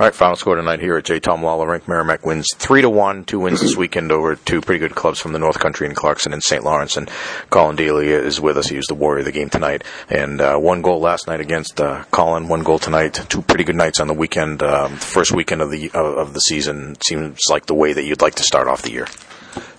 All right, final score tonight here at J. Tom Lawler Rink. Merrimack wins three to one. Two wins this weekend over two pretty good clubs from the North Country in Clarkson and St. Lawrence. And Collin Delia is with us. He was the warrior of the game tonight. And uh, one goal last night against uh, Colin. One goal tonight. Two pretty good nights on the weekend. Um, first weekend of the of, of the season seems like the way that you'd like to start off the year.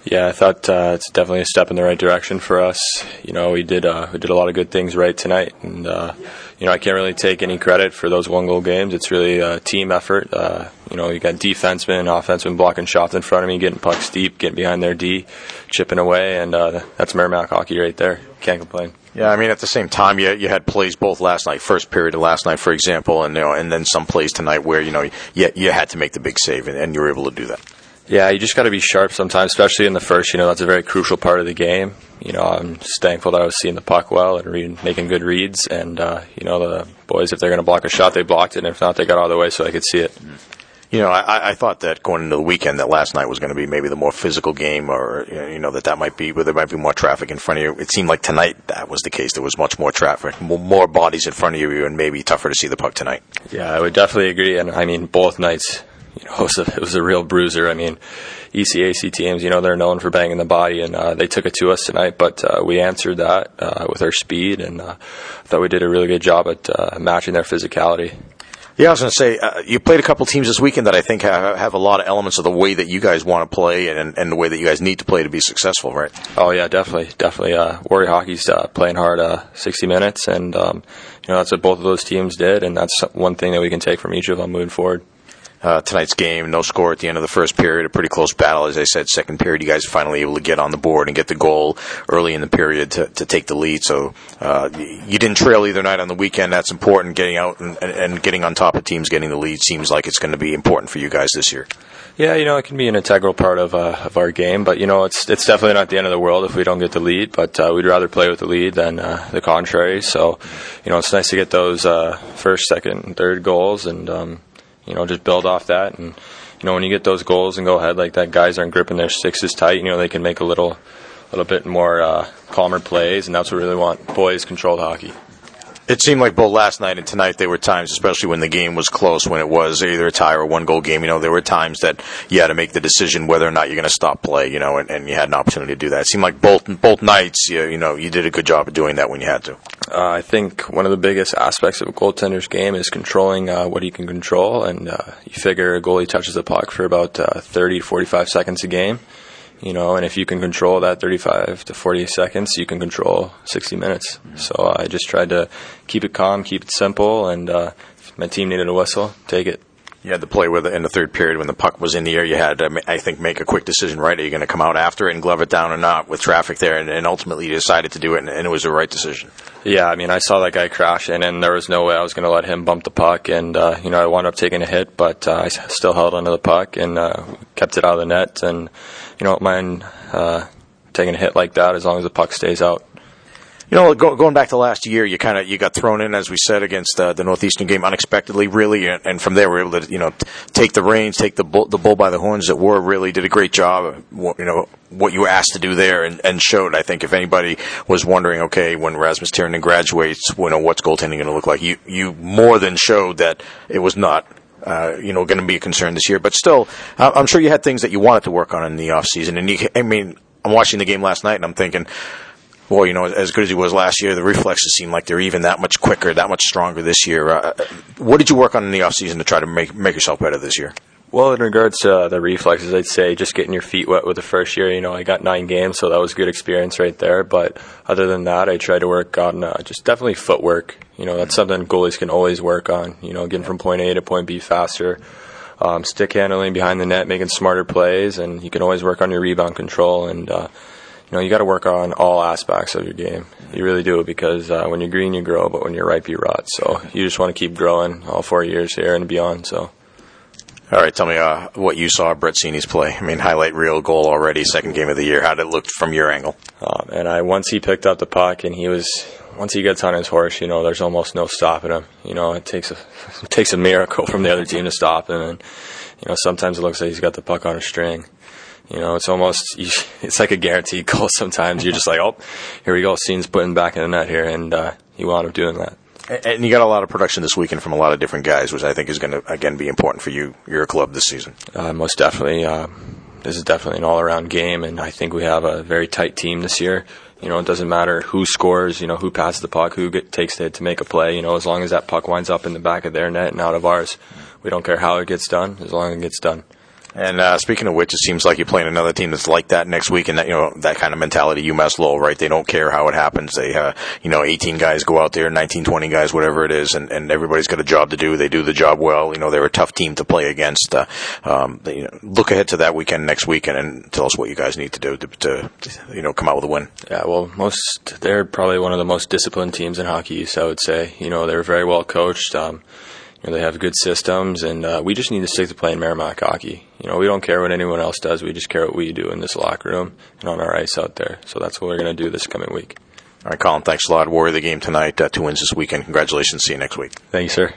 Yeah, I thought uh, it's definitely a step in the right direction for us. You know, we did uh, we did a lot of good things right tonight, and uh, you know I can't really take any credit for those one goal games. It's really a team effort. Uh, you know, you got defensemen, offensemen blocking shots in front of me, getting pucks deep, getting behind their D, chipping away, and uh, that's Merrimack hockey right there. Can't complain. Yeah, I mean, at the same time, you you had plays both last night, first period of last night, for example, and you know, and then some plays tonight where you know you, you had to make the big save, and, and you were able to do that. Yeah, you just got to be sharp sometimes, especially in the first. You know, that's a very crucial part of the game. You know, I'm just thankful that I was seeing the puck well and reading, making good reads. And uh, you know, the boys, if they're going to block a shot, they blocked it, and if not, they got out of the way so I could see it. You know, I, I thought that going into the weekend, that last night was going to be maybe the more physical game, or you know, that that might be where there might be more traffic in front of you. It seemed like tonight that was the case. There was much more traffic, more bodies in front of you, and maybe tougher to see the puck tonight. Yeah, I would definitely agree. And I mean, both nights, you know, it was a, it was a real bruiser. I mean, ECAC teams, you know, they're known for banging the body, and uh, they took it to us tonight. But uh, we answered that uh, with our speed, and uh, I thought we did a really good job at uh, matching their physicality. Yeah, I was going to say uh, you played a couple teams this weekend that I think have, have, a lot of elements of the way that you guys want to play and, and the way that you guys need to play to be successful, right? Oh yeah, definitely, definitely. Uh, Warrior hockey's uh, playing hard, uh, 60 minutes, and um, you know that's what both of those teams did, and that's one thing that we can take from each of them moving forward uh, tonight's game. No score at the end of the first period. A pretty close battle, as I said. Second period, you guys finally able to get on the board and get the goal early in the period to, to take the lead. So uh, you didn't trail either night on the weekend. That's important. Getting out and, and getting on top of teams, getting the lead seems like it's going to be important for you guys this year. Yeah, you know, it can be an integral part of uh, of our game, but you know, it's it's definitely not the end of the world if we don't get the lead. But uh, we'd rather play with the lead than uh, the contrary. So, you know, it's nice to get those uh, first, second, and third goals, and um, you know, just build off that. And, you know, when you get those goals and go ahead like that, guys aren't gripping their sixes tight. You know, they can make a little, little bit more uh, calmer plays, and that's what we really want. Boys controlled hockey. It seemed like both last night and tonight there were times, especially when the game was close, when it was either a tie or one goal game. You know, there were times that you had to make the decision whether or not you're going to stop play. You know, and, and, you had an opportunity to do that. It seemed like both both nights, you, you know, you did a good job of doing that when you had to. Uh, I think one of the biggest aspects of a goaltender's game is controlling uh, what he can control, and uh, you figure a goalie touches the puck for about uh, 30 45 seconds a game you know, and if you can control that 35 to 40 seconds, you can control 60 minutes. So uh, I just tried to keep it calm, keep it simple, and uh, if my team needed a whistle, take it. You had to play with it in the third period when the puck was in the air. You had to, I think, make a quick decision, right? Are you going to come out after it and glove it down or not with traffic there? And, and ultimately you decided to do it, and, and, it was the right decision. Yeah, I mean, I saw that guy crash in, and there was no way I was going to let him bump the puck. And, uh, you know, I wound up taking a hit, but uh, I still held onto the puck and uh, kept it out of the net. And, you know, don't mind uh, taking a hit like that as long as the puck stays out. You know, go, going back to last year, you kind of you got thrown in, as we said, against uh, the Northeastern game unexpectedly, really, and, and, from there we were able to, you know, take the reins, take the bull, the bull by the horns. That were really did a great job. You know what you were asked to do there, and, and showed. I think if anybody was wondering, okay, when Rasmus Tirronen graduates, you know, what's goaltending going to look like? You you more than showed that it was not uh, you know, going to be a concern this year. But still, I'm sure you had things that you wanted to work on in the off season. And you, I mean, I'm watching the game last night, and I'm thinking, well, you know, as good as he was last year, the reflexes seem like they're even that much quicker, that much stronger this year. Uh, what did you work on in the off season to try to make make yourself better this year? Well, in regards to uh, the reflexes, I'd say just getting your feet wet with the first year. You know, I got nine games, so that was a good experience right there. But other than that, I tried to work on uh, just definitely footwork. You know, that's something goalies can always work on. You know, getting from point A to point B faster, um, stick handling behind the net, making smarter plays, and you can always work on your rebound control. And uh, you know, you got to work on all aspects of your game. You really do because uh, when you're green, you grow, but when you're ripe, you rot. So you just want to keep growing all four years here and beyond. So. All right, tell me uh, what you saw Brett Seney's play. I mean, highlight reel goal already, second game of the year. How did it look from your angle? Um, and I once he picked up the puck and he was once he gets on his horse, you know, there's almost no stopping him. You know, it takes a it takes a miracle from the other team to stop him, and you know, sometimes it looks like he's got the puck on a string. You know, it's almost it's like a guaranteed goal. Sometimes you're just like, oh, here we go. Seney's putting back in the net here, and uh, he wound up doing that. And you got a lot of production this weekend from a lot of different guys, which I think is going to again be important for you, your club this season. Uh, most definitely. Uh, this is definitely an all-around game, and I think we have a very tight team this year. You know, it doesn't matter who scores, you know, who passes the puck, who get, takes it to make a play. You know, as long as that puck winds up in the back of their net and out of ours, we don't care how it gets done, as long as it gets done. And uh, speaking of which, it seems like you're playing another team that's like that next week, and that you know that kind of mentality. UMass Lowell, right? They don't care how it happens. They, uh, you know, 18 guys go out there, 19, 20 guys, whatever it is, and, and everybody's got a job to do. They do the job well. You know, they're a tough team to play against. Uh, um, they, you know, look ahead to that weekend next weekend, and tell us what you guys need to do to, to, to, you know, come out with a win. Yeah, well, most they're probably one of the most disciplined teams in hockey East. I would say. You know, they're very well coached. Um, you know, they have good systems, and uh, we just need to stick to playing Merrimack hockey. You know, we don't care what anyone else does. We just care what we do in this locker room and on our ice out there. So that's what we're going to do this coming week. All right, Collin, thanks a lot. Warrior the game tonight. Uh, two wins this weekend. Congratulations. See you next week. Thank you, sir.